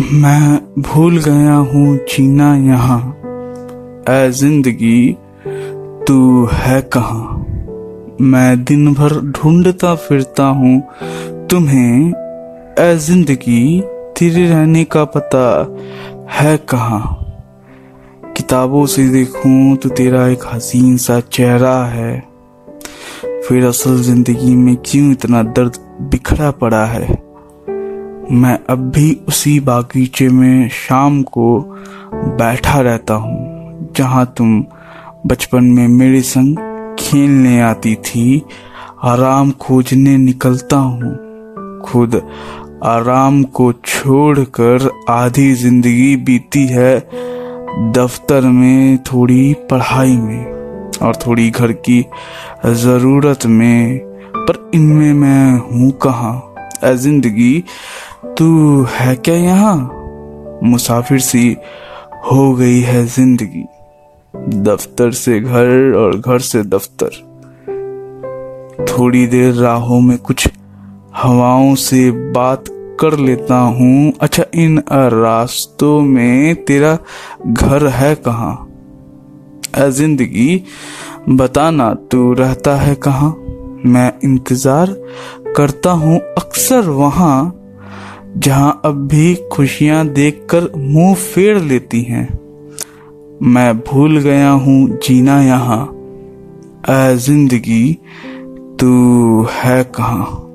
मैं भूल गया हूँ जीना यहाँ। ऐ ज़िंदगी, तू है कहाँ? मैं दिन भर ढूंढता फिरता हूँ तुम्हें। ऐ ज़िंदगी, तेरे रहने का पता है कहाँ? किताबों से देखूँ तो तेरा एक हसीन सा चेहरा है। फिर असल ज़िंदगी में क्यों इतना दर्द बिखरा पड़ा है? मैं अब भी उसी बागीचे में शाम को बैठा रहता हूँ, जहाँ तुम बचपन में मेरे संग खेलने आती थी। आराम खोजने निकलता हूँ। खुद आराम को छोड़कर आधी ज़िंदगी बीती है दफ्तर में थोड़ी पढ़ाई में और थोड़ी घर की ज़रूरत में, पर इनमें मैं हूँ कहाँ? ज़िंदगी तू है क्या यहाँ? मुसाफिर सी हो गई है ज़िंदगी। दफ्तर से घर और घर से दफ्तर। थोड़ी देर राहों में कुछ हवाओं से बात कर लेता हूँ। अच्छा इन रास्तों में तेरा घर है कहाँ? ज़िंदगी, बताना तू रहता है कहाँ? मैं इंतज़ार करता हूँ अक्सर वहाँ, जहाँ अब भी खुशियाँ देखकर मुँह फेर लेती हैं। मैं भूल गया हूँ जीना यहाँ। ए ज़िंदगी, तू है कहाँ?